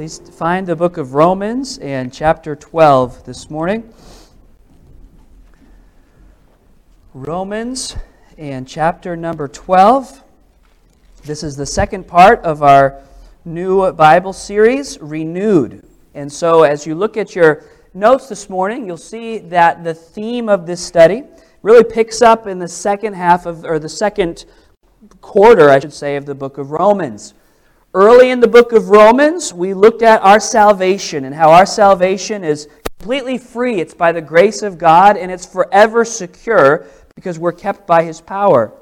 Please find the book of Romans and chapter 12 this morning. Romans and chapter number 12. This is the second part of our new Bible series, Renewed. And so, as you look at your notes this morning, you'll see that the theme of this study really picks up in the second half of, or the second quarter, I should say, of the book of Romans. Early in the book of Romans, we looked at our salvation and how our salvation is completely free. It's by the grace of God and it's forever secure because we're kept by His power.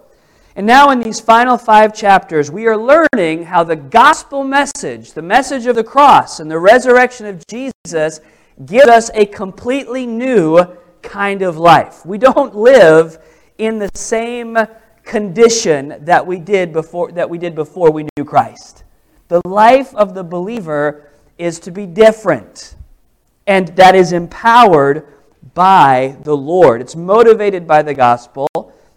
And now, in these final five chapters, we are learning how the gospel message, the message of the cross and the resurrection of Jesus, gives us a completely new kind of life. We don't live in the same condition that we did before, that we, did before we knew Christ. The life of the believer is to be different, and that is empowered by the Lord. It's motivated by the gospel,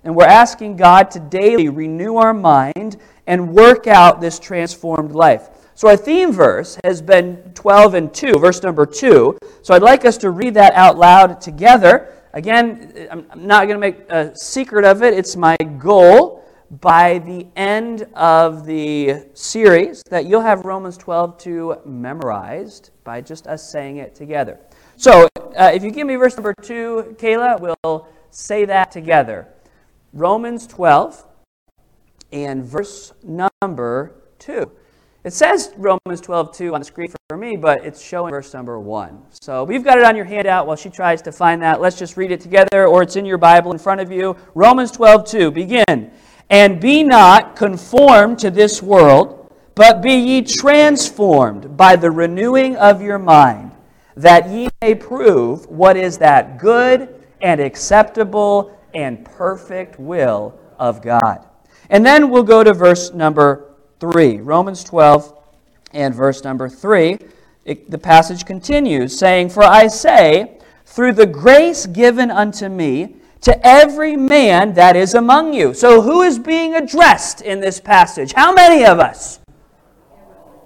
and we're asking God to daily renew our mind and work out this transformed life. So, our theme verse has been 12 and 2, verse number 2. So, I'd like us to read that out loud together. Again, I'm not going to make a secret of it, it's my goal by the end of the series that you'll have Romans 12 to memorized by just us saying it together. So, uh, if you give me verse number 2, Kayla, we'll say that together. Romans 12 and verse number 2. It says Romans 12, 2 on the screen for me, but it's showing verse number 1. So we've got it on your handout while she tries to find that. Let's just read it together, or it's in your Bible in front of you. Romans 12, 2. Begin. And be not conformed to this world, but be ye transformed by the renewing of your mind, that ye may prove what is that good and acceptable and perfect will of God. And then we'll go to verse number 3. Romans 12 and verse number 3. It, the passage continues, saying, For I say, through the grace given unto me, to every man that is among you. So, who is being addressed in this passage? How many of us?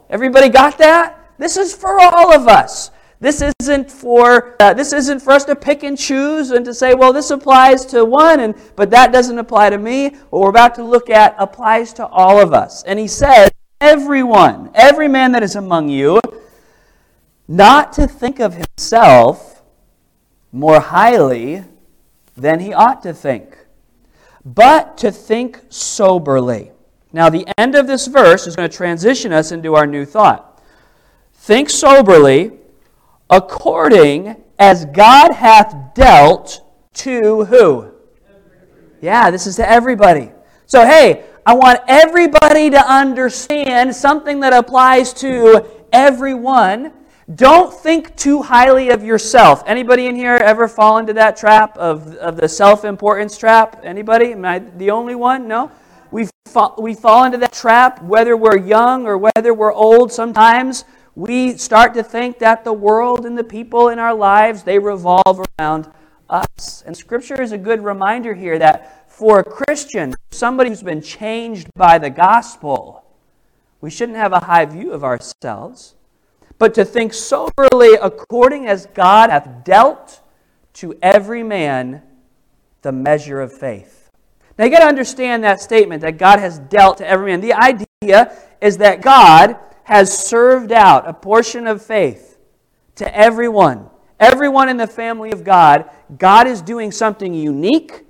Everybody got that? This is for all of us. This isn't for uh, this isn't for us to pick and choose and to say, well, this applies to one, and but that doesn't apply to me. What we're about to look at applies to all of us. And he says, everyone, every man that is among you, not to think of himself more highly than he ought to think, but to think soberly. Now, the end of this verse is going to transition us into our new thought. Think soberly, according as God hath dealt to who? Yeah, this is to everybody. So, hey, I want everybody to understand something that applies to everyone don't think too highly of yourself. Anybody in here ever fall into that trap of, of the self-importance trap? Anybody? Am I the only one? No? We fall, we fall into that trap whether we're young or whether we're old. Sometimes we start to think that the world and the people in our lives, they revolve around us. And Scripture is a good reminder here that for a Christian, somebody who's been changed by the gospel, we shouldn't have a high view of ourselves but to think soberly according as God hath dealt to every man the measure of faith. Now you got to understand that statement that God has dealt to every man. The idea is that God has served out a portion of faith to everyone. Everyone in the family of God, God is doing something unique.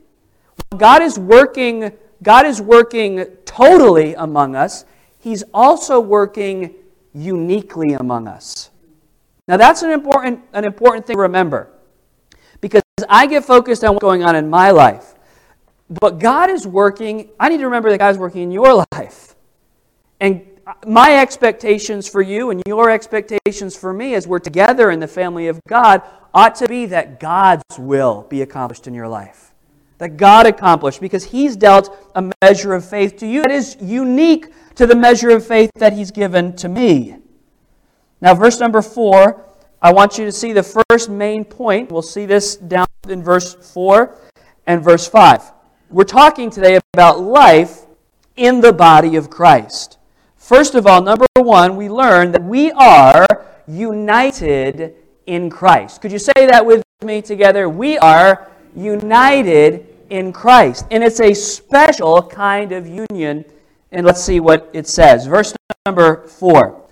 God is working God is working totally among us. He's also working uniquely among us. Now, that's an important, an important thing to remember because I get focused on what's going on in my life. But God is working, I need to remember that God's working in your life. And my expectations for you and your expectations for me as we're together in the family of God ought to be that God's will be accomplished in your life. That God accomplished because He's dealt a measure of faith to you that is unique to the measure of faith that He's given to me. Now, verse number four, I want you to see the first main point. We'll see this down in verse 4 and verse 5. We're talking today about life in the body of Christ. First of all, number one, we learn that we are united in Christ. Could you say that with me together? We are united in Christ. And it's a special kind of union. And let's see what it says. Verse number four.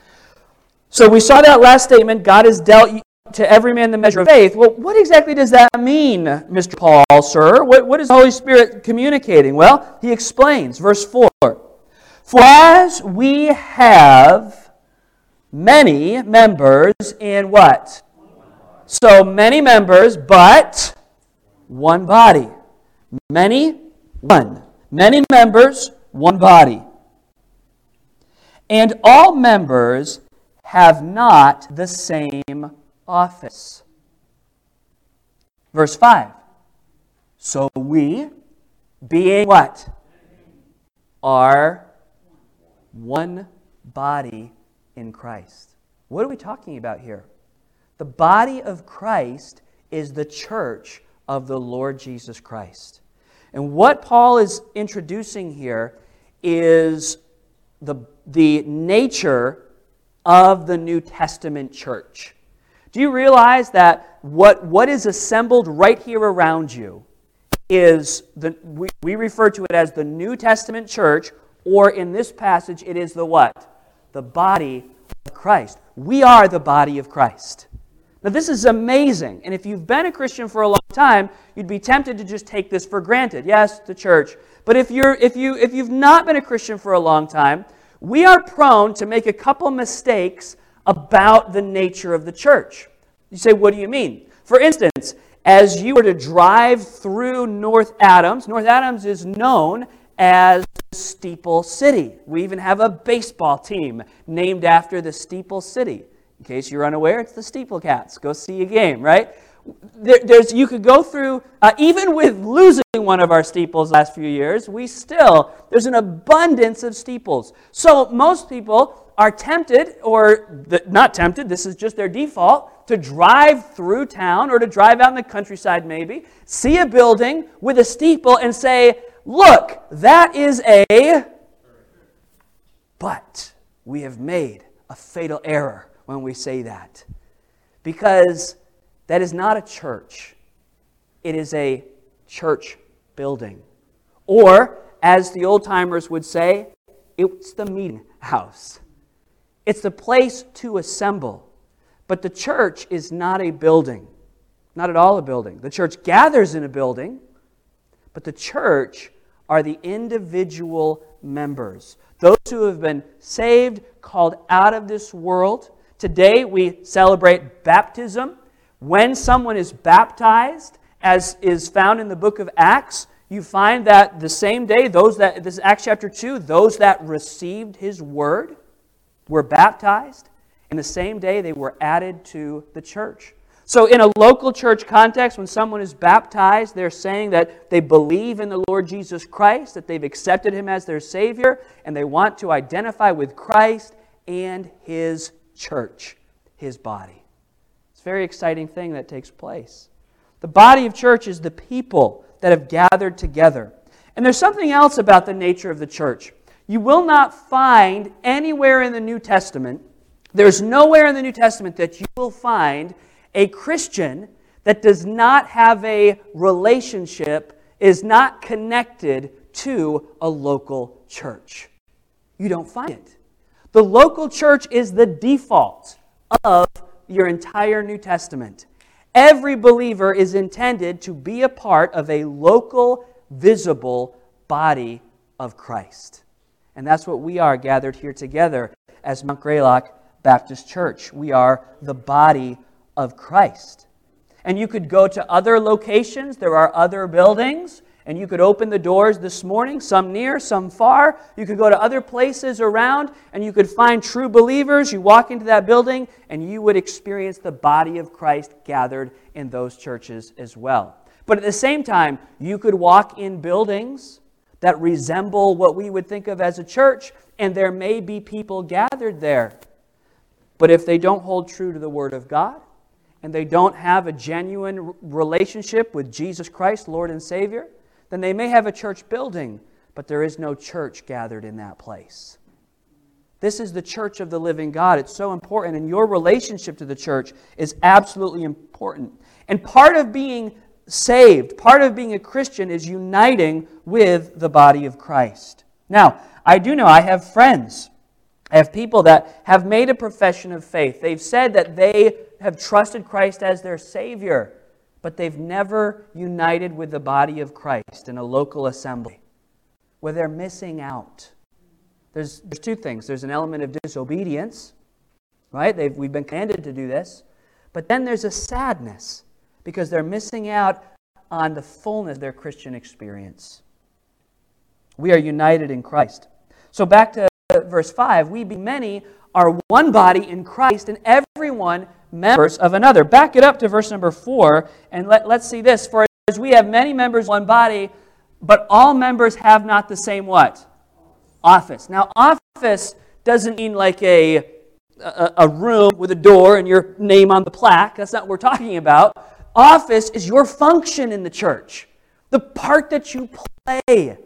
So we saw that last statement God has dealt to every man the measure of faith. Well, what exactly does that mean, Mr. Paul, sir? What, what is the Holy Spirit communicating? Well, he explains. Verse 4 For as we have many members in what? So many members, but one body. Many, one. Many members, one body. And all members have not the same office. Verse 5. So we, being what? Are one body in Christ. What are we talking about here? The body of Christ is the church of the Lord Jesus Christ. And what Paul is introducing here is the, the nature of the New Testament church. Do you realize that what, what is assembled right here around you is the we, we refer to it as the New Testament church, or in this passage, it is the what? The body of Christ. We are the body of Christ. Now, this is amazing. And if you've been a Christian for a long time, you'd be tempted to just take this for granted. Yes, the church. But if, you're, if, you, if you've not been a Christian for a long time, we are prone to make a couple mistakes about the nature of the church. You say, what do you mean? For instance, as you were to drive through North Adams, North Adams is known as Steeple City. We even have a baseball team named after the Steeple City. In case you're unaware, it's the Steeple Cats. Go see a game, right? There, there's, you could go through, uh, even with losing one of our steeples last few years, we still, there's an abundance of steeples. So most people are tempted, or the, not tempted, this is just their default, to drive through town or to drive out in the countryside maybe, see a building with a steeple and say, look, that is a. But we have made a fatal error when we say that. Because that is not a church, it is a church building. Or, as the old timers would say, it's the meeting house. It's the place to assemble. But the church is not a building, not at all a building. The church gathers in a building, but the church are the individual members. Those who have been saved, called out of this world, Today we celebrate baptism. When someone is baptized, as is found in the book of Acts, you find that the same day, those that, this is Acts chapter 2, those that received his word were baptized, and the same day they were added to the church. So, in a local church context, when someone is baptized, they're saying that they believe in the Lord Jesus Christ, that they've accepted him as their Savior, and they want to identify with Christ and his church, his body. Very exciting thing that takes place. The body of church is the people that have gathered together. And there's something else about the nature of the church. You will not find anywhere in the New Testament, there's nowhere in the New Testament that you will find a Christian that does not have a relationship, is not connected to a local church. You don't find it. The local church is the default of your entire New Testament. Every believer is intended to be a part of a local, visible body of Christ. And that's what we are gathered here together as Mount Greylock Baptist Church. We are the body of Christ. And you could go to other locations, there are other buildings. And you could open the doors this morning, some near, some far. You could go to other places around and you could find true believers. You walk into that building and you would experience the body of Christ gathered in those churches as well. But at the same time, you could walk in buildings that resemble what we would think of as a church, and there may be people gathered there. But if they don't hold true to the Word of God, and they don't have a genuine relationship with Jesus Christ, Lord and Savior, then they may have a church building, but there is no church gathered in that place. This is the church of the living God. It's so important, and your relationship to the church is absolutely important. And part of being saved, part of being a Christian, is uniting with the body of Christ. Now, I do know I have friends. I have people that have made a profession of faith. They've said that they have trusted Christ as their Savior, but they've never united with the body of Christ in a local assembly where they're missing out. There's, there's two things there's an element of disobedience, right? They've, we've been commanded to do this. But then there's a sadness because they're missing out on the fullness of their Christian experience. We are united in Christ. So back to verse 5 we be many are one body in Christ and everyone members of another. Back it up to verse number 4 and let, let's see this. For as we have many members, one body, but all members have not the same what? office. Now, office doesn't mean like a, a, a, room with a door and your name on the plaque. That's not what we're talking about. Office is your function in the church, the part that you play,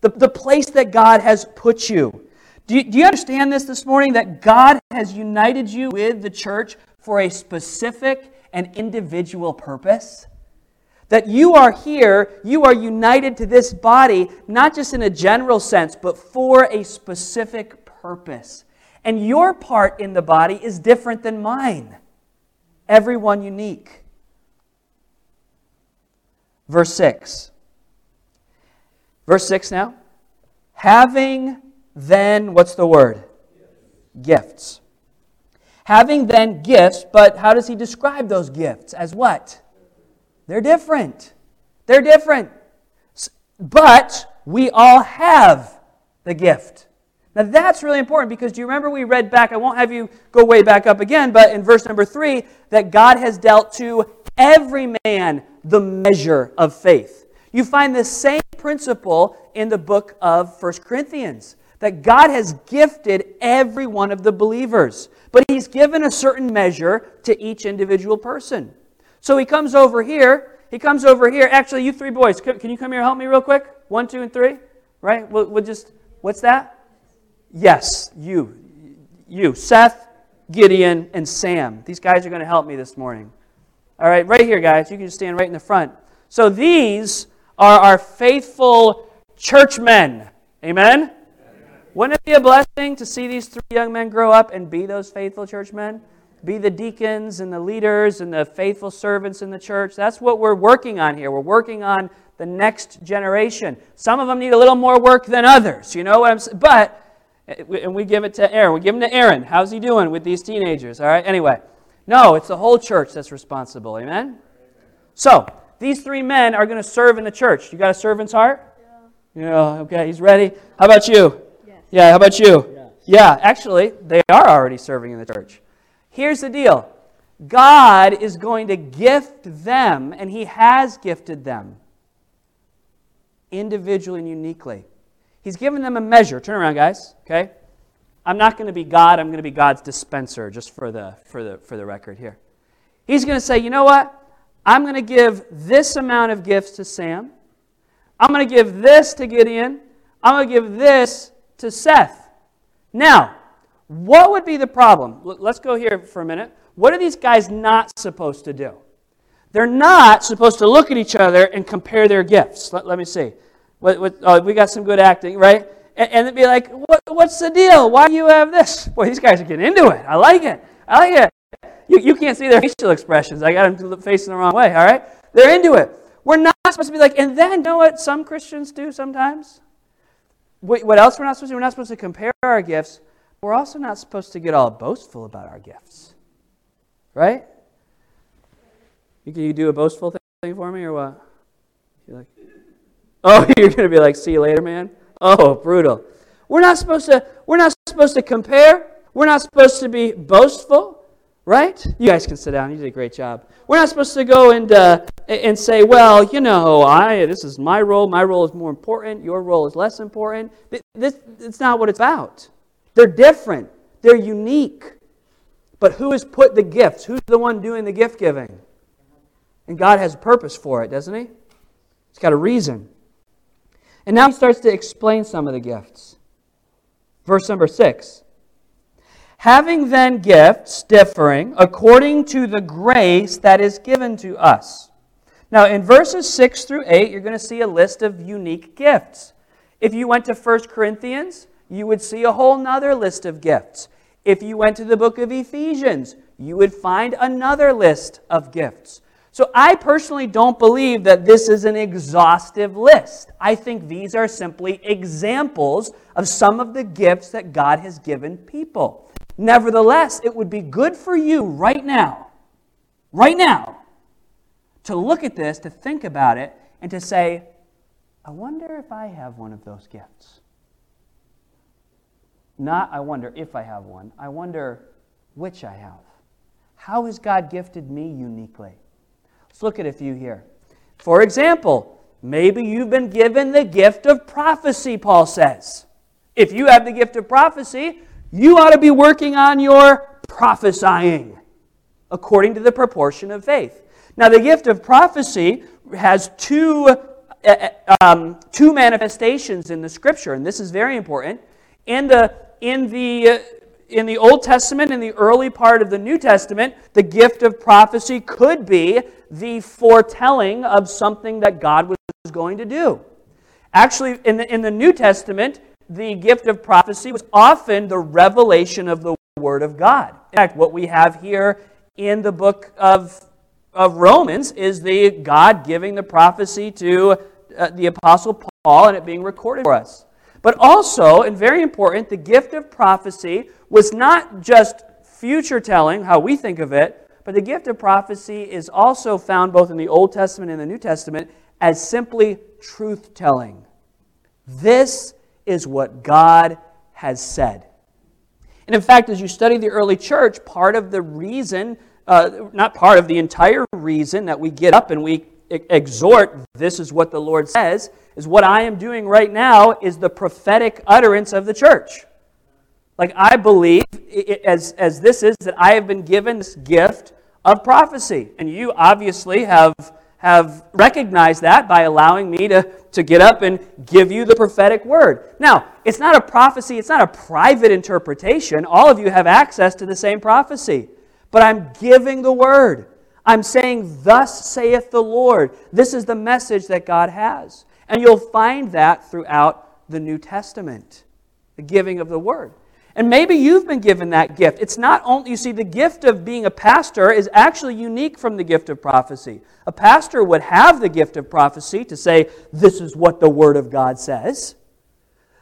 the, the place that God has put you. Do, you. do you understand this this morning? That God has united you with the church for a specific and individual purpose? That you are here, you are united to this body, not just in a general sense, but for a specific purpose. And your part in the body is different than mine, everyone unique. Verse 6. Verse 6 now. Having then, what's the word? Gifts. Having then gifts, but how does he describe those gifts? As what? They're different. They're different. But we all have the gift. Now that's really important because do you remember we read back? I won't have you go way back up again, but in verse number three, that God has dealt to every man the measure of faith. You find the same principle in the book of First Corinthians that God has gifted every one of the believers, but He's given a certain measure to each individual person. So he comes over here. He comes over here. Actually, you three boys, can you come here and help me real quick? One, two, and three. Right? We'll, we'll just, what's that? Yes, you. You. Seth, Gideon, and Sam. These guys are going to help me this morning. All right, right here, guys. You can just stand right in the front. So these are our faithful churchmen. Amen? Wouldn't it be a blessing to see these three young men grow up and be those faithful churchmen? be the deacons and the leaders and the faithful servants in the church. That's what we're working on here. We're working on the next generation. Some of them need a little more work than others. You know what I'm saying? But, eh, and we give it to Aaron. We give him to Aaron. How's he doing with these teenagers? All right, anyway. No, it's the whole church that's responsible. Amen? So, these three men are going to serve in the church. You got a servant's heart? Yeah. Yeah, okay, he's ready. How about you? Yeah, how about you? Yeah. yeah, actually, they are already serving in the church. Here's the deal God is going to gift them, and He has gifted them individually and uniquely. He's given them a measure. Turn around, guys. Okay? I'm not going to be God. I'm going to be God's dispenser, just for the, for the, for the record here. He's going to say, you know what? I'm going to give this amount of gifts to Sam. I'm going to give this to Gideon. I'm going to give this to Seth. Now, what would be the problem? Let's go here for a minute. What are these guys not supposed to do? They're not supposed to look at each other and compare their gifts. Let, let me see. What, what, oh, we got some good acting, right? And, and be like, what, what's the deal? Why do you have this? Boy, these guys are getting into it. I like it. I like it. You, you can't see their facial expressions. I got them facing the wrong way, all right? They're into it. We're not supposed to be like, and then, you know what some Christians do sometimes? What else we're not supposed to? We're not supposed to compare our gifts we're also not supposed to get all boastful about our gifts. Right? You, can you do a boastful thing for me or what? You're like, oh, you're going to be like, see you later, man? Oh, brutal. We're not supposed to, we're not supposed to compare. We're not supposed to be boastful, right? You guys can sit down. You did a great job. We're not supposed to go and, uh, and say, well, you know, I, this is my role. My role is more important. Your role is less important. This, it's not what it's about. They're different, they're unique. But who has put the gifts? Who's the one doing the gift giving? And God has a purpose for it, doesn't He? He's got a reason. And now He starts to explain some of the gifts. Verse number six Having then gifts differing according to the grace that is given to us. Now, in verses 6 through 8, you're going to see a list of unique gifts. If you went to 1 Corinthians, you would see a whole nother list of gifts. If you went to the book of Ephesians, you would find another list of gifts. So I personally don't believe that this is an exhaustive list. I think these are simply examples of some of the gifts that God has given people. Nevertheless, it would be good for you right now, right now, to look at this, to think about it, and to say, I wonder if I have one of those gifts. Not, I wonder if I have one. I wonder which I have. How has God gifted me uniquely? Let's look at a few here. For example, maybe you've been given the gift of prophecy, Paul says. If you have the gift of prophecy, you ought to be working on your prophesying according to the proportion of faith. Now, the gift of prophecy has two, uh, uh um, two manifestations in the scripture, and this is very important. In the, in the uh, in the Old Testament, in the early part of the New Testament, the gift of prophecy could be the foretelling of something that God was going to do. Actually, in the, in the New Testament, the gift of prophecy was often the revelation of the Word of God. In fact, what we have here in the book of, of Romans is the God giving the prophecy to uh, the Apostle Paul and it being recorded for us. But also, and very important, the gift of prophecy was not just future telling, how we think of it, but the gift of prophecy is also found both in the Old Testament and the New Testament as simply truth telling. This is what God has said. And in fact, as you study the early church, part of the reason, uh, not part of the entire reason that we get up and we exhort, this is what the Lord says, is what I am doing right now is the prophetic utterance of the church. Like, I believe, as, as this is, that I have been given this gift of prophecy. And you obviously have, have recognized that by allowing me to, to get up and give you the prophetic word. Now, it's not a prophecy, it's not a private interpretation. All of you have access to the same prophecy. But I'm giving the word. I'm saying, Thus saith the Lord. This is the message that God has. And you'll find that throughout the New Testament, the giving of the word. And maybe you've been given that gift. It's not only, you see, the gift of being a pastor is actually unique from the gift of prophecy. A pastor would have the gift of prophecy to say, this is what the Word of God says.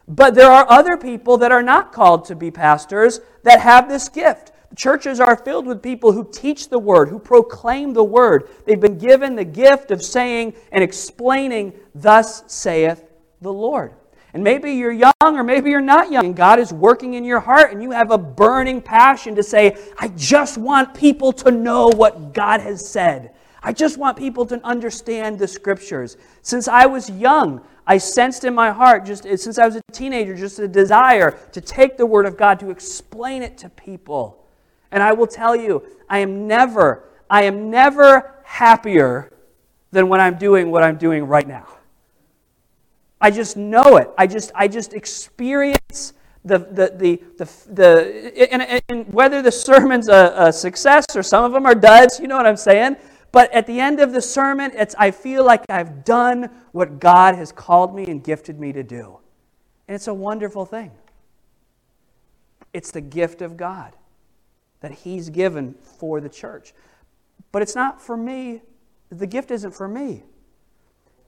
But there are other people that are not called to be pastors that have this gift. Churches are filled with people who teach the Word, who proclaim the Word. They've been given the gift of saying and explaining, Thus saith the Lord. And maybe you're young or maybe you're not young, and God is working in your heart, and you have a burning passion to say, I just want people to know what God has said. I just want people to understand the scriptures. Since I was young, I sensed in my heart, just uh, since I was a teenager, just a desire to take the Word of God to explain it to people. And I will tell you, I am never, I am never happier than when I'm doing what I'm doing right now. I just know it. I just, I just experience the, the, the, the, the and, and whether the sermon's a, a success or some of them are duds, you know what I'm saying? But at the end of the sermon, it's, I feel like I've done what God has called me and gifted me to do. And it's a wonderful thing. It's the gift of God that He's given for the church. But it's not for me. The gift isn't for me.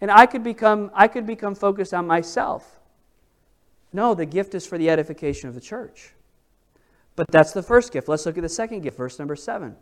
And I could become, I could become focused on myself. No, the gift is for the edification of the church. But that's the first gift. Let's look at the second gift, verse number seven.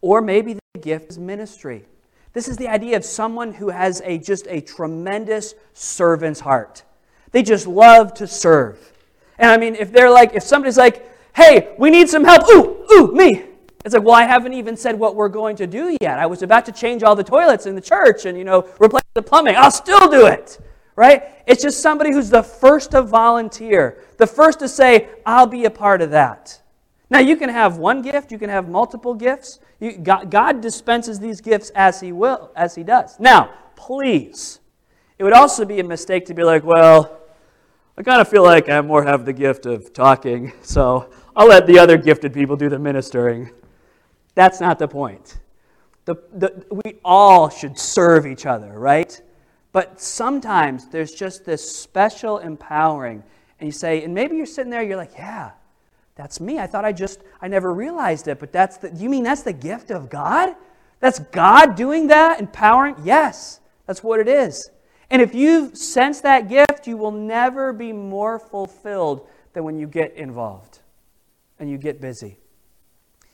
Or maybe the gift is ministry. This is the idea of someone who has a just a tremendous servant's heart. They just love to serve. And I mean, if they're like, if somebody's like, hey, we need some help, ooh, ooh, me. It's like, well, I haven't even said what we're going to do yet. I was about to change all the toilets in the church and, you know, replace the plumbing. I'll still do it. Right? It's just somebody who's the first to volunteer, the first to say, I'll be a part of that. Now, you can have one gift, you can have multiple gifts. You, God, God dispenses these gifts as He will, as He does. Now, please, it would also be a mistake to be like, well, I kind of feel like I more have the gift of talking, so I'll let the other gifted people do the ministering. That's not the point. The, the, we all should serve each other, right? But sometimes there's just this special empowering. And you say, and maybe you're sitting there, you're like, yeah, that's me. I thought I just, I never realized it. But that's the, you mean that's the gift of God? That's God doing that, empowering? Yes, that's what it is. And if you sense that gift, you will never be more fulfilled than when you get involved and you get busy.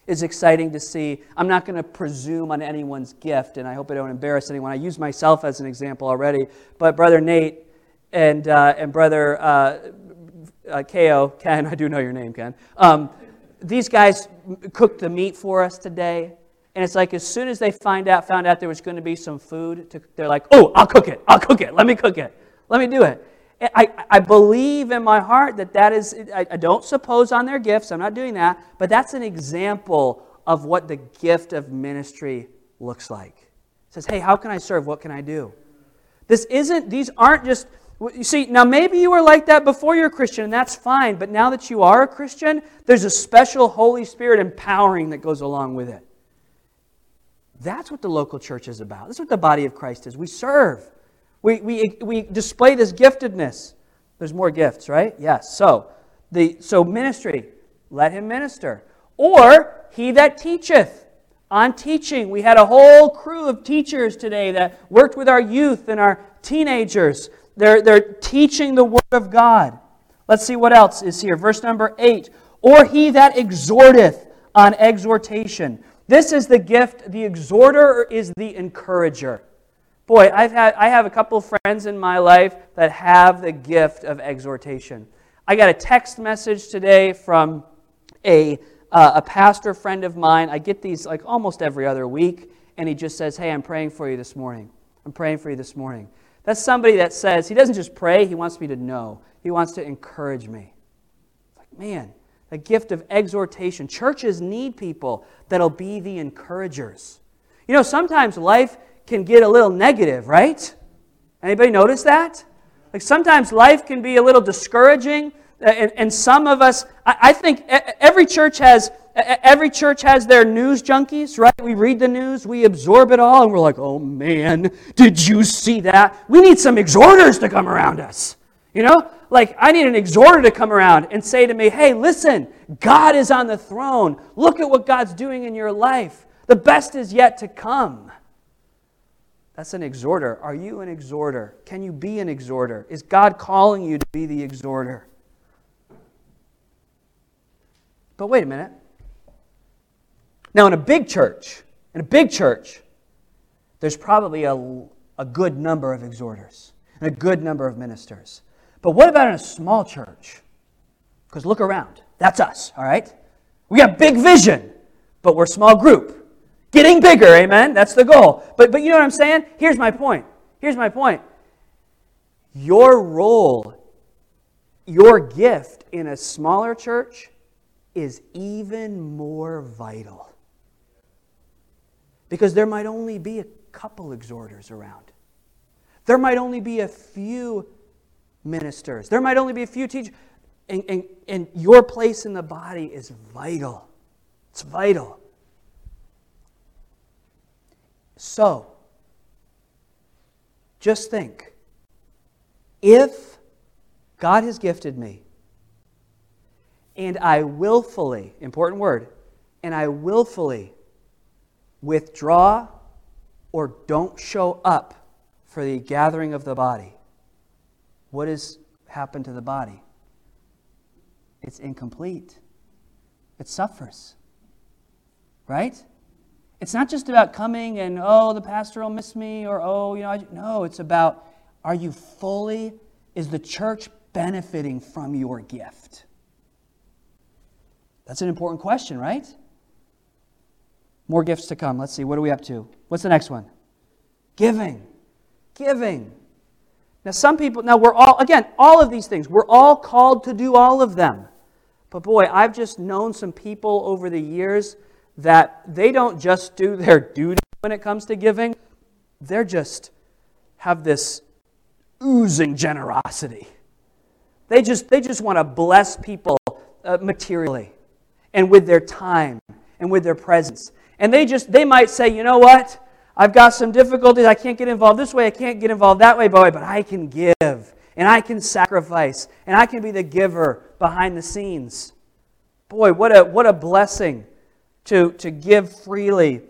It's exciting to see. I'm not going to presume on anyone's gift, and I hope I don't embarrass anyone. I use myself as an example already, but Brother Nate and, uh, and Brother uh, uh, Ko, Ken, I do know your name, Ken. Um, these guys cooked the meat for us today. And it's like as soon as they find out, found out there was going to be some food, to, they're like, oh, I'll cook it. I'll cook it. Let me cook it. Let me do it. I, I believe in my heart that that is, I, I don't suppose on their gifts, I'm not doing that, but that's an example of what the gift of ministry looks like. It says, hey, how can I serve? What can I do? This isn't, these aren't just, you see, now maybe you were like that before you're a Christian, and that's fine, but now that you are a Christian, there's a special Holy Spirit empowering that goes along with it. That's what the local church is about. That's what the body of Christ is. We serve, we, we, we display this giftedness. There's more gifts, right? Yes. So, the, so ministry, let him minister. Or he that teacheth. On teaching, we had a whole crew of teachers today that worked with our youth and our teenagers. They're, they're teaching the Word of God. Let's see what else is here. Verse number 8. Or he that exhorteth on exhortation. This is the gift. The exhorter is the encourager. Boy, I've had, I have a couple of friends in my life that have the gift of exhortation. I got a text message today from a, uh, a pastor friend of mine. I get these like almost every other week, and he just says, Hey, I'm praying for you this morning. I'm praying for you this morning. That's somebody that says, he doesn't just pray, he wants me to know. He wants to encourage me. It's like, man, the gift of exhortation. Churches need people that'll be the encouragers. You know, sometimes life can get a little negative, right? Anybody notice that? Like sometimes life can be a little discouraging, uh, and, and some of us, I, I think every church has every church has their news junkies, right? We read the news, we absorb it all, and we're like, oh man, did you see that? We need some exhorters to come around us. You know, like I need an exhorter to come around and say to me, hey, listen, God is on the throne. Look at what God's doing in your life. The best is yet to come. That's an exhorter. Are you an exhorter? Can you be an exhorter? Is God calling you to be the exhorter? But wait a minute. Now, in a big church, in a big church, there's probably a, a good number of exhorters and a good number of ministers. But what about in a small church? Because look around. That's us, all right? We got big vision, but we're small group. Getting bigger, amen? That's the goal. But, but you know what I'm saying? Here's my point. Here's my point. Your role, your gift in a smaller church is even more vital. Because there might only be a couple exhorters around. There might only be a few ministers. There might only be a few teachers. And, and, and your place in the body is vital. It's vital. So, just think if God has gifted me and I willfully, important word, and I willfully withdraw or don't show up for the gathering of the body, what has happened to the body? It's incomplete. It suffers. Right? It's not just about coming and, oh, the pastor will miss me, or, oh, you know, I, no, it's about are you fully, is the church benefiting from your gift? That's an important question, right? More gifts to come. Let's see, what are we up to? What's the next one? Giving. Giving. Now, some people, now we're all, again, all of these things, we're all called to do all of them. But boy, I've just known some people over the years that they don't just do their duty when it comes to giving, they're just have this oozing generosity. They just, they just want to bless people uh, materially. and with their time and with their presence. And they just, they might say, you know what? I've got some difficulties. I can't get involved this way. I can't get involved that way, boy, but I can give and I can sacrifice and I can be the giver behind the scenes. Boy, what a, what a blessing to, to give freely.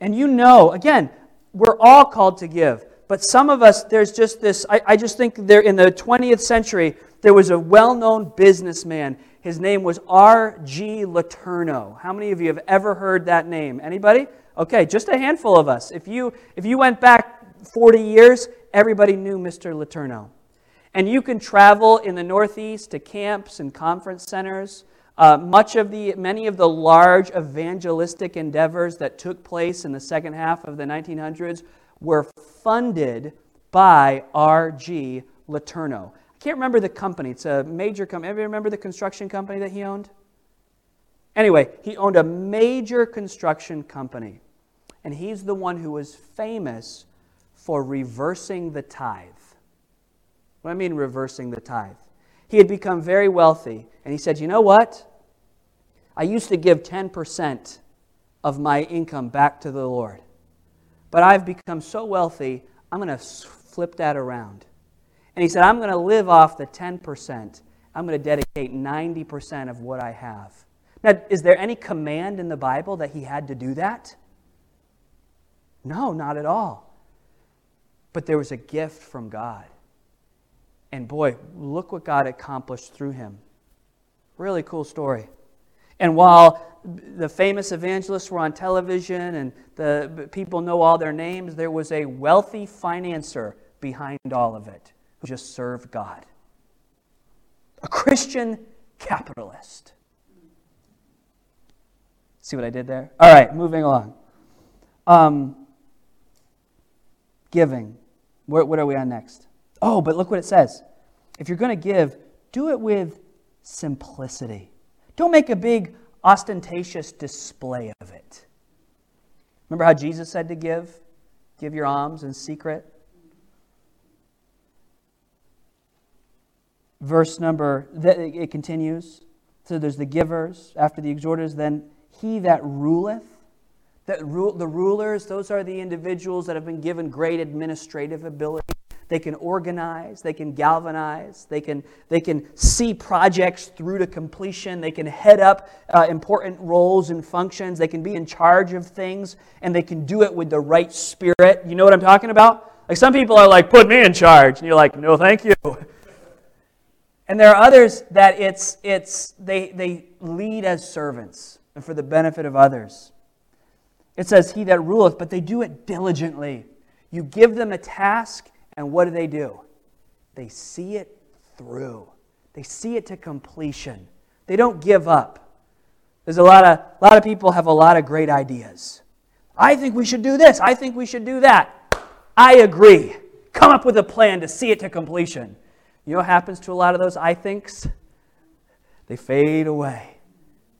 And you know, again, we're all called to give. But some of us, there's just this, I, I just think there in the 20th century, there was a well known businessman. His name was R.G. Letourneau. How many of you have ever heard that name? Anybody? Okay, just a handful of us. If you, if you went back 40 years, everybody knew Mr. Letourneau. And you can travel in the Northeast to camps and conference centers. Uh, much of the, many of the large evangelistic endeavors that took place in the second half of the 1900s were funded by R.G. Letourneau. I can't remember the company. It's a major company. Anybody remember the construction company that he owned? Anyway, he owned a major construction company, and he's the one who was famous for reversing the tithe. What do I mean, reversing the tithe? He had become very wealthy, and he said, You know what? I used to give 10% of my income back to the Lord, but I've become so wealthy, I'm going to flip that around. And he said, I'm going to live off the 10%. I'm going to dedicate 90% of what I have now, is there any command in the Bible that he had to do that? No, not at all. But there was a gift from God. And boy, look what God accomplished through him. Really cool story. And while the famous evangelists were on television and the people know all their names, there was a wealthy financier behind all of it who just served God. A Christian capitalist. See what I did there? All right, moving along. Um, giving. What, what are we on next? Oh, but look what it says. If you're going to give, do it with simplicity. Don't make a big ostentatious display of it. Remember how Jesus said to give? Give your alms in secret. Verse number, it continues. So there's the givers, after the exhorters, then he that ruleth. That rule, the rulers, those are the individuals that have been given great administrative ability. They can organize, they can galvanize, they can, they can see projects through to completion, they can head up uh, important roles and functions, they can be in charge of things, and they can do it with the right spirit. You know what I'm talking about? Like some people are like, put me in charge. And you're like, no, thank you. And there are others that it's, it's they, they lead as servants and for the benefit of others. It says, He that ruleth, but they do it diligently. You give them a task, and what do they do? They see it through, they see it to completion. They don't give up. There's a lot of, a lot of people have a lot of great ideas. I think we should do this. I think we should do that. I agree. Come up with a plan to see it to completion. You know what happens to a lot of those I thinks? They fade away.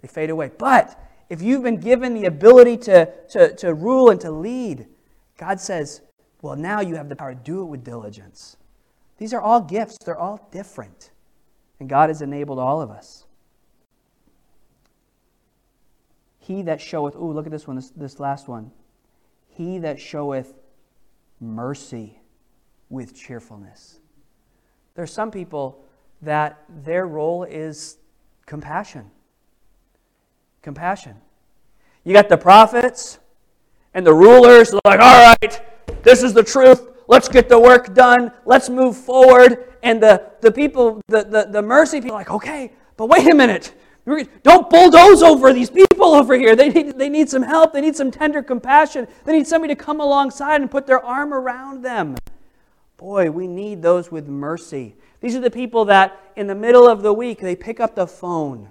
They fade away. But if you've been given the ability to, to, to rule and to lead, God says, well, now you have the power to do it with diligence. These are all gifts, they're all different. And God has enabled all of us. He that showeth, ooh, look at this one, this, this last one. He that showeth mercy with cheerfulness. There are some people that their role is compassion compassion. You got the prophets and the rulers, like, all right, this is the truth. Let's get the work done. Let's move forward. And the, the people, the, the, the mercy people, like, okay, but wait a minute. Don't bulldoze over these people over here. They need, they need some help. They need some tender compassion. They need somebody to come alongside and put their arm around them. Boy, we need those with mercy. These are the people that in the middle of the week, they pick up the phone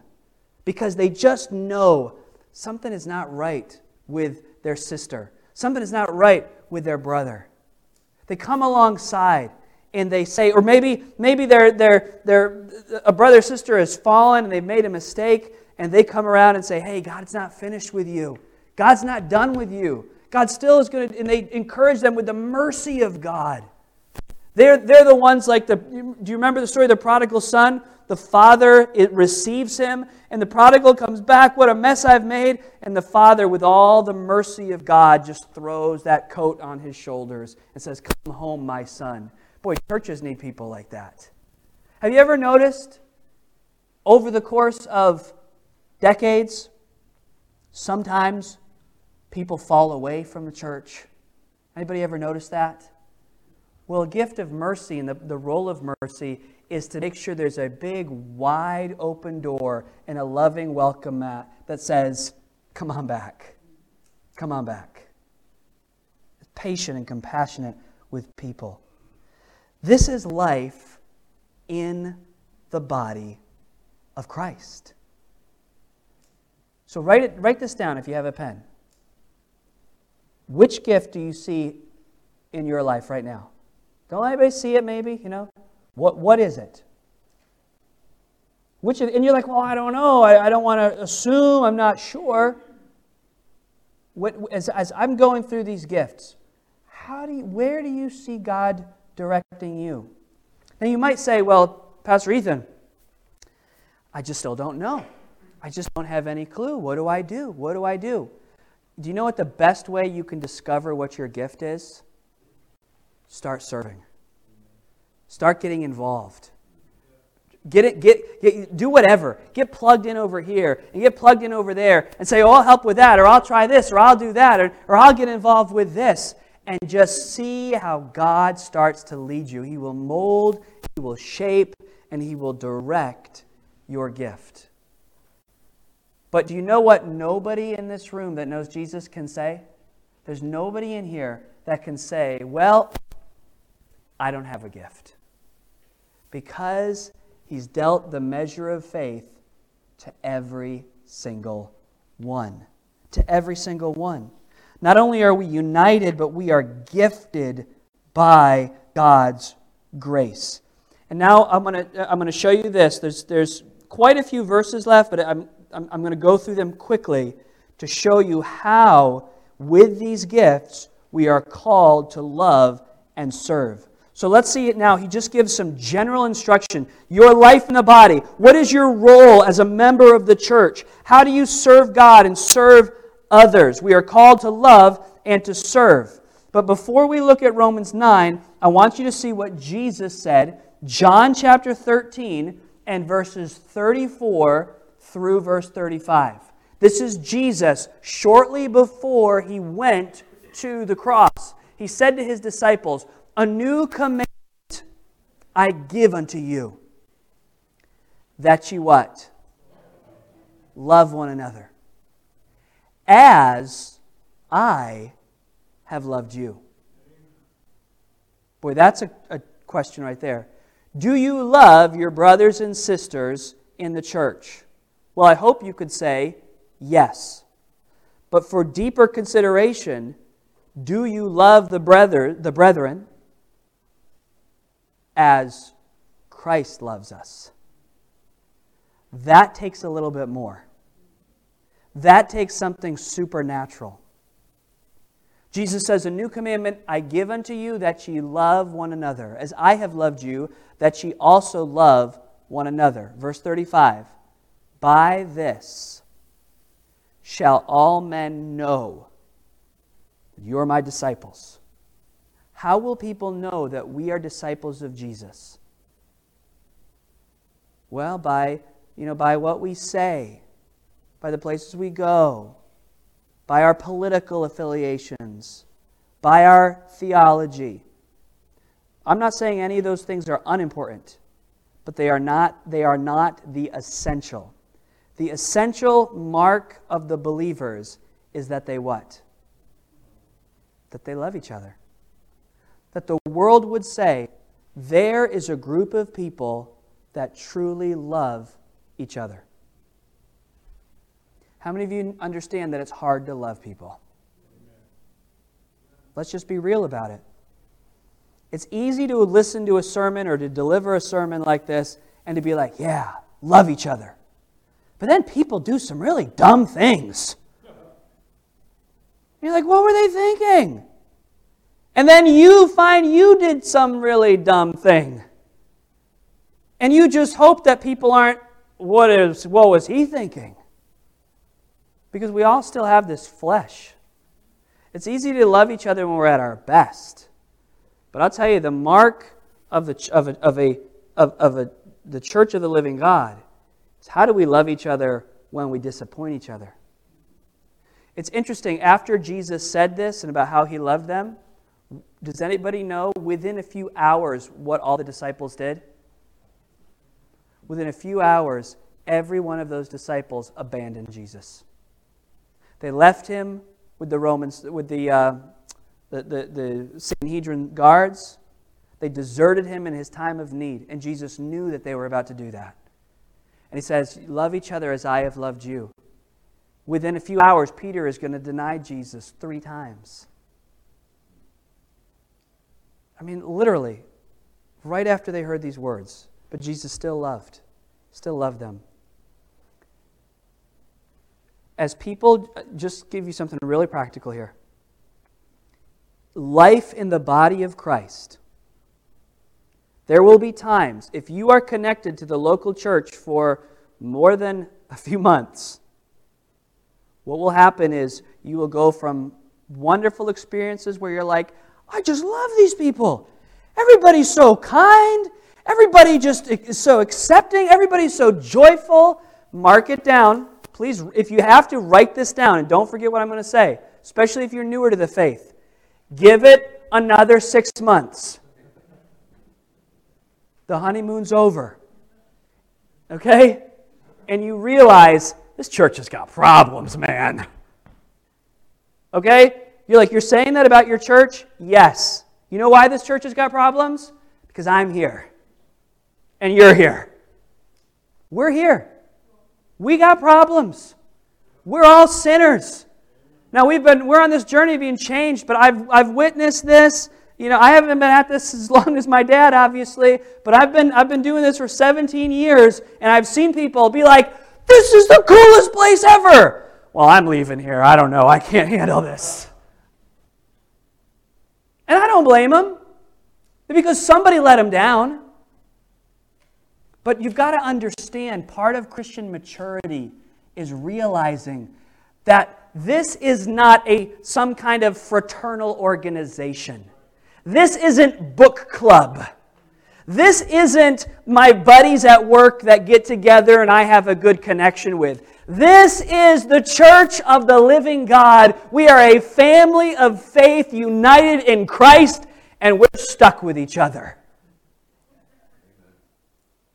because they just know something is not right with their sister, something is not right with their brother. They come alongside and they say, or maybe maybe they're, they're, they're, a brother sister has fallen and they've made a mistake, and they come around and say, Hey, God's not finished with you. God's not done with you. God still is going to, and they encourage them with the mercy of God. They're, they're the ones like the, do you remember the story of the prodigal son? The father it receives him, and the prodigal comes back. What a mess I've made. And the father, with all the mercy of God, just throws that coat on his shoulders and says, Come home, my son. Boy, churches need people like that. Have you ever noticed over the course of decades, sometimes people fall away from the church? Anybody ever notice that? Well, a gift of mercy and the, the role of mercy is to make sure there's a big, wide open door and a loving welcome mat that says, Come on back. Come on back. Patient and compassionate with people. This is life in the body of Christ. So write, it, write this down if you have a pen. Which gift do you see in your life right now? Don't let anybody see it, maybe, you know? What, what is it? Which, and you're like, well, I don't know. I, I don't want to assume. I'm not sure. What, as, as I'm going through these gifts, how do you, where do you see God directing you? Now, you might say, well, Pastor Ethan, I just still don't know. I just don't have any clue. What do I do? What do I do? Do you know what the best way you can discover what your gift is? Start serving. Start getting involved. Get it, get, get, do whatever. Get plugged in over here and get plugged in over there and say, oh, I'll help with that, or I'll try this, or I'll do that, or, or I'll get involved with this. And just see how God starts to lead you. He will mold, He will shape, and He will direct your gift. But do you know what nobody in this room that knows Jesus can say? There's nobody in here that can say, well, I don't have a gift because he's dealt the measure of faith to every single one. To every single one. Not only are we united, but we are gifted by God's grace. And now I'm going to I'm going to show you this. There's, there's quite a few verses left, but I'm, I'm, I'm going to go through them quickly to show you how, with these gifts, we are called to love and serve. So let's see it now. He just gives some general instruction. Your life in the body. What is your role as a member of the church? How do you serve God and serve others? We are called to love and to serve. But before we look at Romans 9, I want you to see what Jesus said, John chapter 13 and verses 34 through verse 35. This is Jesus shortly before he went to the cross. He said to his disciples, a new command I give unto you. That you what? Love one another. As I have loved you. Boy, that's a, a question right there. Do you love your brothers and sisters in the church? Well, I hope you could say yes. But for deeper consideration, do you love the brother, the brethren as Christ loves us. That takes a little bit more. That takes something supernatural. Jesus says, A new commandment I give unto you that ye love one another, as I have loved you, that ye also love one another. Verse 35 By this shall all men know that you are my disciples how will people know that we are disciples of Jesus? Well, by, you know, by what we say, by the places we go, by our political affiliations, by our theology. I'm not saying any of those things are unimportant, but they are not, they are not the essential. The essential mark of the believers is that they what? That they love each other that the world would say, there is a group of people that truly love each other. How many of you understand that it's hard to love people? Let's just be real about it. It's easy to listen to a sermon or to deliver a sermon like this and to be like, yeah, love each other. But then people do some really dumb things. You're like, what were they thinking? And then you find you did some really dumb thing. And you just hope that people aren't, what is what was he thinking? Because we all still have this flesh. It's easy to love each other when we're at our best. But I'll tell you, the mark of, the, of, a, of, a, of, of a, the church of the living God is how do we love each other when we disappoint each other? It's interesting, after Jesus said this and about how he loved them, does anybody know within a few hours what all the disciples did? Within a few hours, every one of those disciples abandoned Jesus. They left him with the Romans, with the, uh, the, the, the Sanhedrin guards. They deserted him in his time of need, and Jesus knew that they were about to do that. And he says, Love each other as I have loved you. Within a few hours, Peter is going to deny Jesus three times. I mean, literally, right after they heard these words. But Jesus still loved, still loved them. As people, just give you something really practical here. Life in the body of Christ. There will be times, if you are connected to the local church for more than a few months, what will happen is you will go from wonderful experiences where you're like, I just love these people. Everybody's so kind. Everybody just is so accepting. Everybody's so joyful. Mark it down. Please, if you have to, write this down and don't forget what I'm going to say, especially if you're newer to the faith. Give it another six months. The honeymoon's over. Okay? And you realize this church has got problems, man. Okay? You're like, you're saying that about your church? Yes. You know why this church has got problems? Because I'm here. And you're here. We're here. We got problems. We're all sinners. Now we've been we're on this journey of being changed, but I've I've witnessed this. You know, I haven't been at this as long as my dad, obviously, but I've been I've been doing this for 17 years, and I've seen people be like, "This is the coolest place ever." Well, I'm leaving here. I don't know. I can't handle this. And I don't blame them because somebody let them down. But you've got to understand part of Christian maturity is realizing that this is not a some kind of fraternal organization. This isn't book club. This isn't my buddies at work that get together and I have a good connection with. This is the church of the living God. We are a family of faith united in Christ, and we're stuck with each other.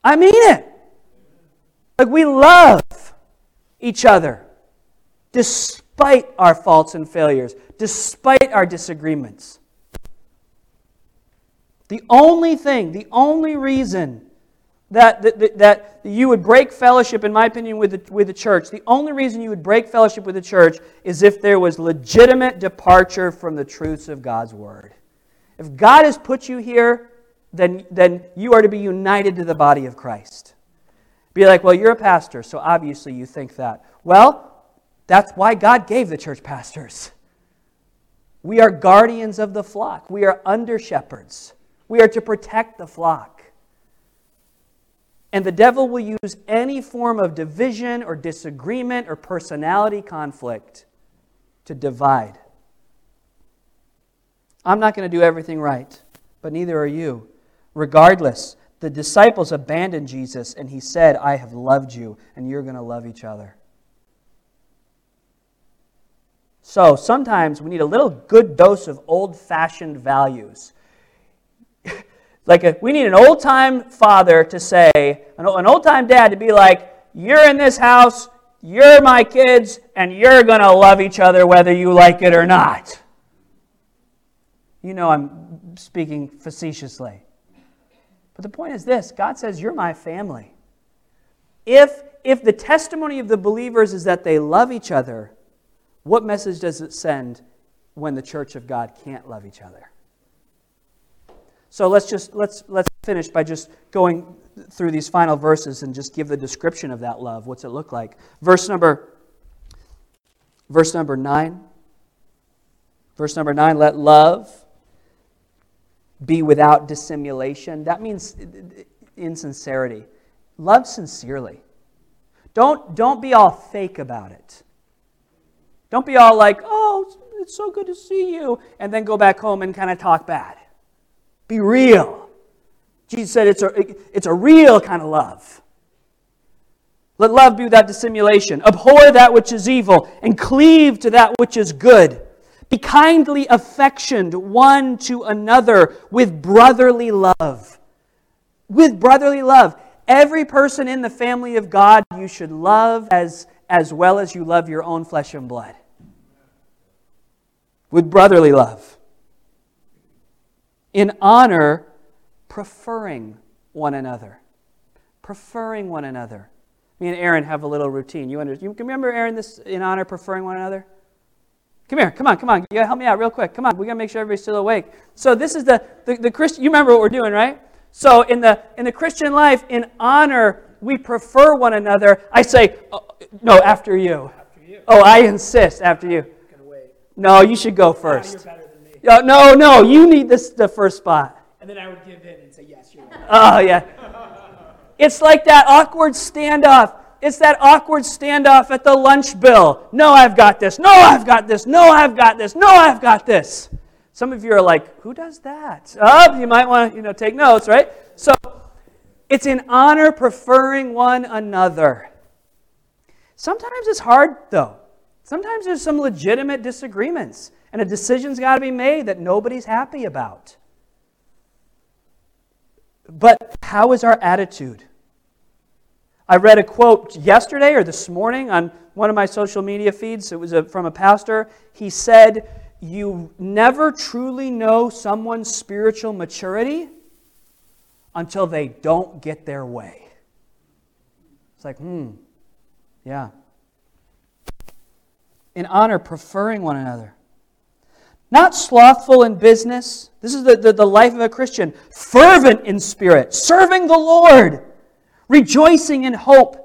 I mean it. Like we love each other despite our faults and failures, despite our disagreements. The only thing, the only reason that, that, that you would break fellowship, in my opinion, with the, with the church, the only reason you would break fellowship with the church is if there was legitimate departure from the truths of God's Word. If God has put you here, then, then you are to be united to the body of Christ. Be like, well, you're a pastor, so obviously you think that. Well, that's why God gave the church pastors. We are guardians of the flock, we are under shepherds. We are to protect the flock. And the devil will use any form of division or disagreement or personality conflict to divide. I'm not going to do everything right, but neither are you. Regardless, the disciples abandoned Jesus and he said, I have loved you, and you're going to love each other. So sometimes we need a little good dose of old fashioned values like a, we need an old time father to say, an, an old time dad to be like, you're in this house, you're my kids, and you're going to love each other whether you like it or not. You know I'm speaking facetiously. But the point is this God says, You're my family. If, if the testimony of the believers is that they love each other, what message does it send when the church of God can't love each other? So let's just let's let's finish by just going through these final verses and just give the description of that love. What's it look like? Verse number verse number 9. Verse number 9, let love be without dissimulation. That means insincerity. Love sincerely. Don't, don't be all fake about it. Don't be all like, oh, it's so good to see you, and then go back home and kind of talk bad. Be real. Jesus said it's a, it's a real kind of love. Let love be without dissimulation. Abhor that which is evil and cleave to that which is good. Be kindly affectioned one to another with brotherly love. With brotherly love. Every person in the family of God you should love as, as well as you love your own flesh and blood. With brotherly love. In honor, preferring one another. Preferring one another. Me and Aaron have a little routine. You, under, you remember Aaron this in honor preferring one another? Come here, come on, come on. You gotta help me out real quick. Come on, we gotta make sure everybody's still awake. So this is the, the, the Christian, you remember what we're doing, right? So in the in the Christian life, in honor, we prefer one another. I say, oh, no, after you. after you. Oh, I insist after you. No, you should go first. No, no, no, you need this the first spot. And then I would give in and say, yes, you're right. Oh yeah. it's like that awkward standoff. It's that awkward standoff at the lunch bill. No, I've got this. No, I've got this. No, I've got this. No, I've got this. Some of you are like, who does that? Oh, you might want to you know, take notes, right? So it's in honor preferring one another. Sometimes it's hard, though. Sometimes there's some legitimate disagreements, and a decision's got to be made that nobody's happy about. But how is our attitude? I read a quote yesterday or this morning on one of my social media feeds. It was a, from a pastor. He said, You never truly know someone's spiritual maturity until they don't get their way. It's like, hmm, yeah. In honor, preferring one another. Not slothful in business. This is the, the, the life of a Christian. Fervent in spirit, serving the Lord rejoicing in hope,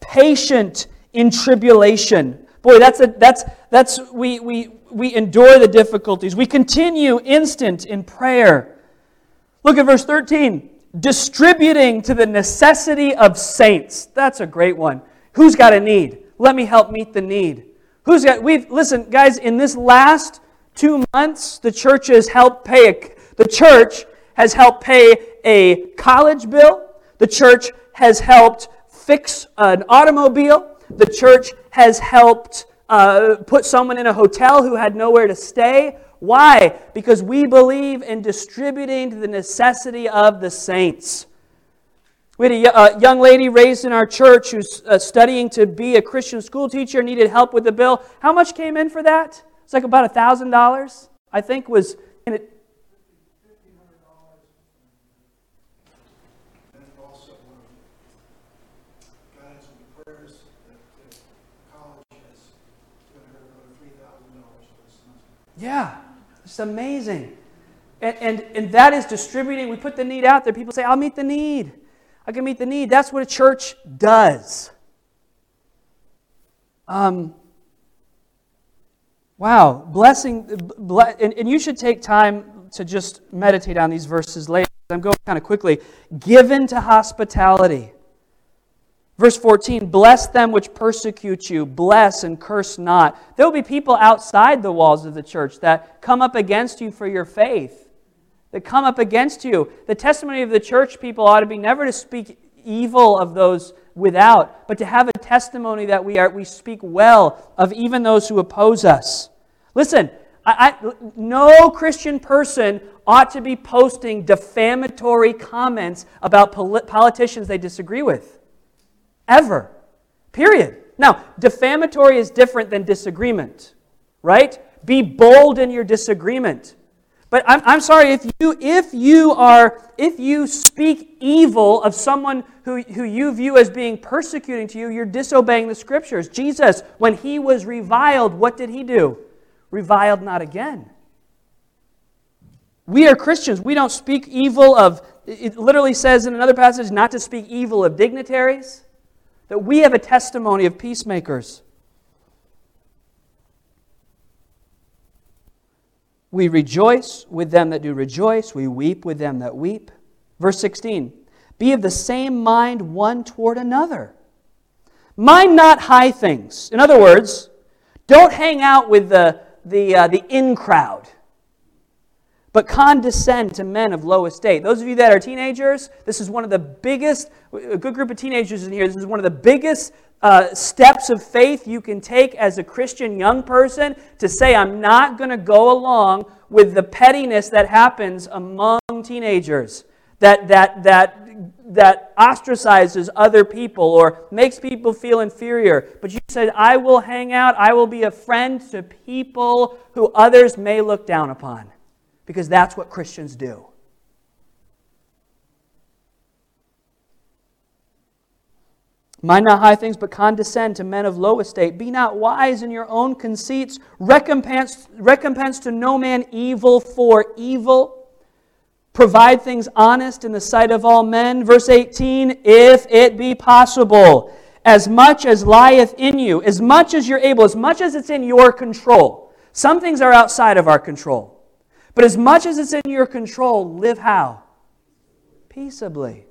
patient in tribulation. Boy, that's a, that's that's we we we endure the difficulties. We continue instant in prayer. Look at verse 13. Distributing to the necessity of saints. That's a great one. Who's got a need? Let me help meet the need. Who's got we've listen, guys, in this last two months, the church has helped pay a, the church has helped pay a college bill. The church has helped fix an automobile. The church has helped uh, put someone in a hotel who had nowhere to stay. Why? Because we believe in distributing the necessity of the saints. We had a uh, young lady raised in our church who's uh, studying to be a Christian school teacher, needed help with the bill. How much came in for that? It's like about $1,000, I think was in it. Yeah, it's amazing. And, and, and that is distributing. We put the need out there. People say, I'll meet the need. I can meet the need. That's what a church does. Um, wow, blessing. Uh, and, and you should take time to just meditate on these verses later. I'm going kind of quickly. Given to hospitality. Verse 14, bless them which persecute you, bless and curse not. There will be people outside the walls of the church that come up against you for your faith, that come up against you. The testimony of the church people ought to be never to speak evil of those without, but to have a testimony that we, are, we speak well of even those who oppose us. Listen, I, I, no Christian person ought to be posting defamatory comments about politicians they disagree with. Ever. Period. Now, defamatory is different than disagreement, right? Be bold in your disagreement. But I'm, I'm sorry, if you, if you are, if you speak evil of someone who, who you view as being persecuting to you, you're disobeying the scriptures. Jesus, when he was reviled, what did he do? Reviled not again. We are Christians. We don't speak evil of, it literally says in another passage, not to speak evil of dignitaries that we have a testimony of peacemakers. We rejoice with them that do rejoice, we weep with them that weep. Verse 16 Be of the same mind one toward another. Mind not high things. In other words, don't hang out with the, the, uh, the in crowd, but condescend to men of low estate. Those of you that are teenagers, this is one of the biggest, a good group of teenagers in here, this is one of the biggest uh, steps of faith you can take as a Christian young person to say, I'm not going to go along with the pettiness that happens among teenagers that, that, that, that ostracizes other people or makes people feel inferior. But you said, I will hang out, I will be a friend to people who others may look down upon. Because that's what Christians do. Mind not high things, but condescend to men of low estate. Be not wise in your own conceits. Recompense, recompense to no man evil for evil. Provide things honest in the sight of all men. Verse 18 If it be possible, as much as lieth in you, as much as you're able, as much as it's in your control. Some things are outside of our control. But as much as it's in your control, live how? Peaceably.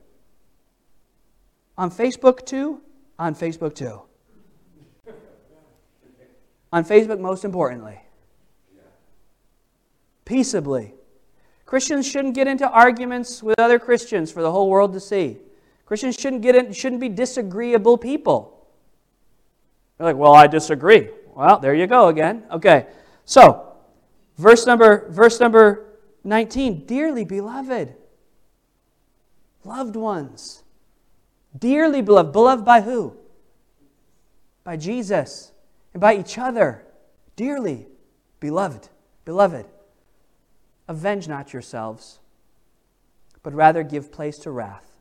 On Facebook too? On Facebook too. On Facebook, most importantly. Peaceably. Christians shouldn't get into arguments with other Christians for the whole world to see. Christians shouldn't get in, shouldn't be disagreeable people. They're like, well, I disagree. Well, there you go again. Okay. So, verse number verse number 19, dearly beloved, loved ones. Dearly beloved. Beloved by who? By Jesus and by each other. Dearly beloved. Beloved. Avenge not yourselves, but rather give place to wrath.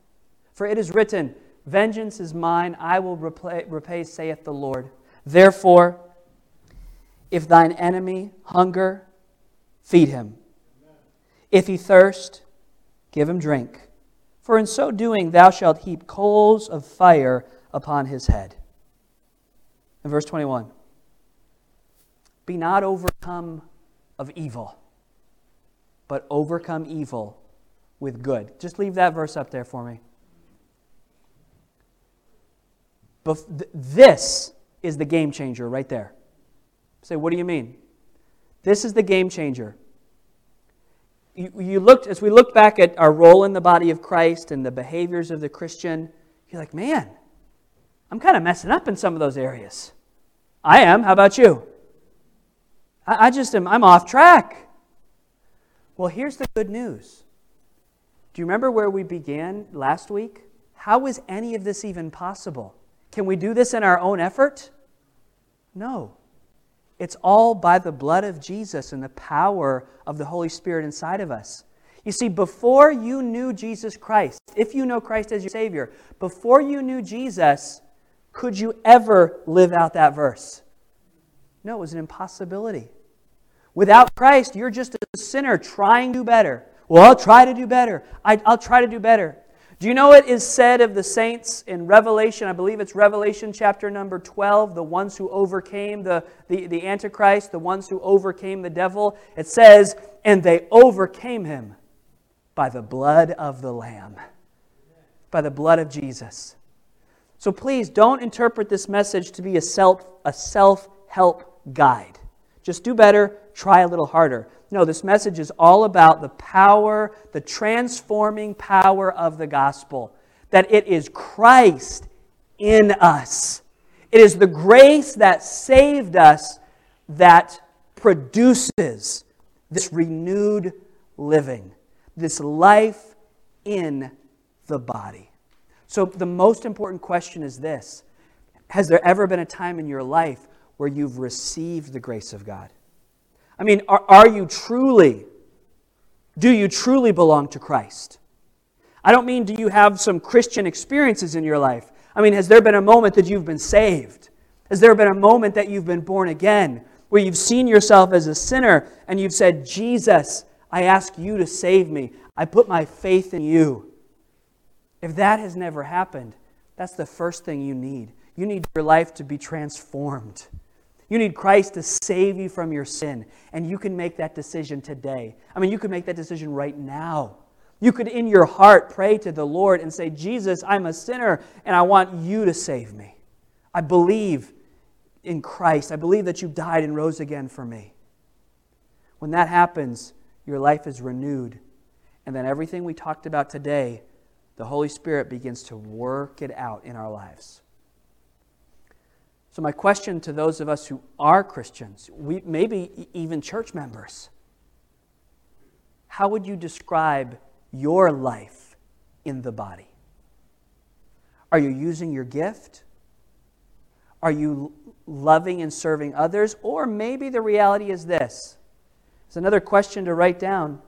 For it is written, Vengeance is mine, I will repay, repay saith the Lord. Therefore, if thine enemy hunger, feed him. If he thirst, give him drink for in so doing thou shalt heap coals of fire upon his head. In verse 21, be not overcome of evil, but overcome evil with good. Just leave that verse up there for me. This is the game changer right there. Say, what do you mean? This is the game changer you, you looked, as we look back at our role in the body of Christ and the behaviors of the Christian, you're like, man, I'm kind of messing up in some of those areas. I am. How about you? I, I just am, I'm off track. Well, here's the good news. Do you remember where we began last week? How is any of this even possible? Can we do this in our own effort? No. It's all by the blood of Jesus and the power of the Holy Spirit inside of us. You see, before you knew Jesus Christ, if you know Christ as your Savior, before you knew Jesus, could you ever live out that verse? No, it was an impossibility. Without Christ, you're just a sinner trying to do better. Well, I'll try to do better. I, will try to do better. Do you know what is said of the saints in Revelation? I believe it's Revelation chapter number 12, the ones who overcame the, the, the Antichrist, the ones who overcame the devil. It says, and they overcame him by the blood of the Lamb, by the blood of Jesus. So please don't interpret this message to be a self a self help guide. Just do better, try a little harder. No, this message is all about the power, the transforming power of the gospel. That it is Christ in us. It is the grace that saved us that produces this renewed living, this life in the body. So, the most important question is this Has there ever been a time in your life where you've received the grace of God? I mean, are, are you truly, do you truly belong to Christ? I don't mean do you have some Christian experiences in your life. I mean, has there been a moment that you've been saved? Has there been a moment that you've been born again, where you've seen yourself as a sinner and you've said, Jesus, I ask you to save me. I put my faith in you. If that has never happened, that's the first thing you need. You need your life to be transformed. You need Christ to save you from your sin. And you can make that decision today. I mean, you could make that decision right now. You could, in your heart, pray to the Lord and say, Jesus, I'm a sinner and I want you to save me. I believe in Christ. I believe that you died and rose again for me. When that happens, your life is renewed. And then everything we talked about today, the Holy Spirit begins to work it out in our lives. So, my question to those of us who are Christians, we, maybe even church members, how would you describe your life in the body? Are you using your gift? Are you loving and serving others? Or maybe the reality is this. It's another question to write down.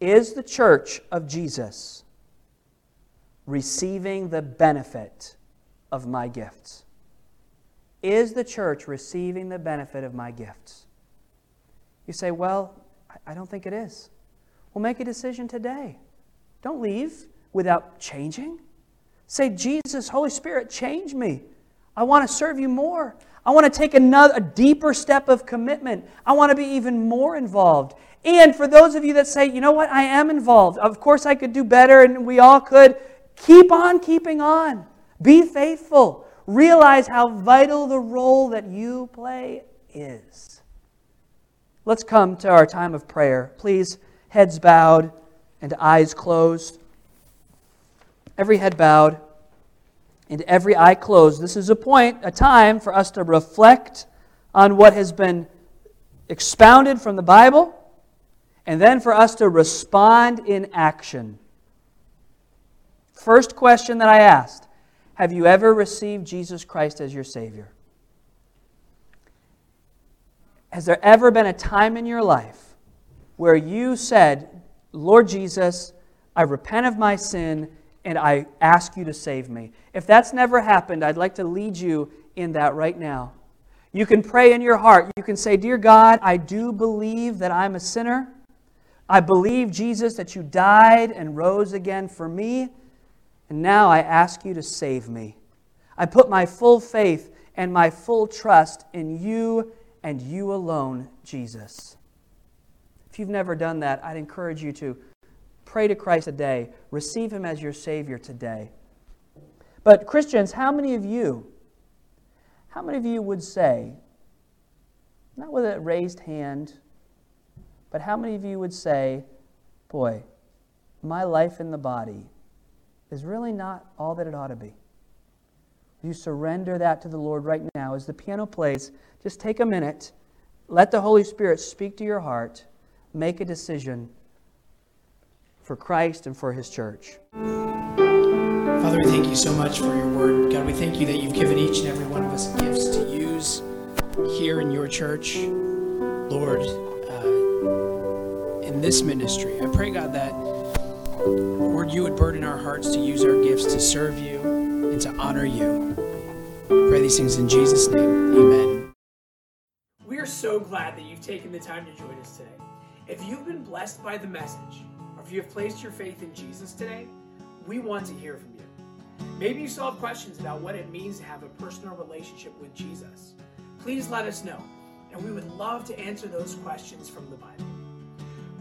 Is the church of Jesus receiving the benefit of my gifts? Is the church receiving the benefit of my gifts? You say, Well, I don't think it is. Well, make a decision today. Don't leave without changing. Say, Jesus, Holy Spirit, change me. I want to serve you more. I want to take another, a deeper step of commitment. I want to be even more involved. And for those of you that say, you know what, I am involved. Of course, I could do better, and we all could. Keep on keeping on. Be faithful. Realize how vital the role that you play is. Let's come to our time of prayer. Please, heads bowed and eyes closed. Every head bowed and every eye closed. This is a point, a time for us to reflect on what has been expounded from the Bible, and then for us to respond in action. First question that I asked Have you ever received Jesus Christ as your Savior? Has there ever been a time in your life where you said, Lord Jesus, I repent of my sin and I ask you to save me. If that's never happened, I'd like to lead you in that right now. You can pray in your heart. You can say, Dear God, I do believe that I'm a sinner. I believe, Jesus, that you died and rose again for me. And now I ask you to save me. I put my full faith and my full trust in you and you alone, Jesus. If you've never done that, I'd encourage you to Pray to Christ today. Receive Him as your Savior today. But, Christians, how many of you, how many of you would say, not with a raised hand, but how many of you would say, boy, my life in the body is really not all that it ought to be? You surrender that to the Lord right now. As the piano plays, just take a minute, let the Holy Spirit speak to your heart, make a decision for Christ and for His church. Father, we thank you so much for your word. God, we thank you that you've given each and every one of us gifts to use here in your church. Lord, uh, in this ministry, I pray, God, that, Lord, you would burden our hearts to use our gifts to serve you and to honor you. pray these things in Jesus' name. Amen. We are so glad that you've taken the time to join us today. If you've been blessed by the message, or if you have placed your faith in Jesus today, we want to hear from you. Maybe you still have questions about what it means to have a personal relationship with Jesus. Please let us know, and we would love to answer those questions from the Bible.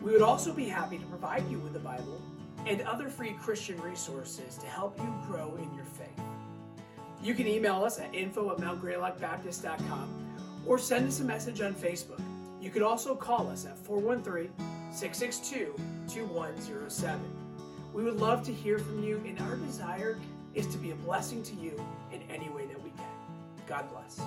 We would also be happy to provide you with the Bible and other free Christian resources to help you grow in your faith. You can email us at info at mountgreylockbaptist.com or send us a message on Facebook. You could also call us at 413 662 2107. We would love to hear from you, and our desire is to be a blessing to you in any way that we can. God bless.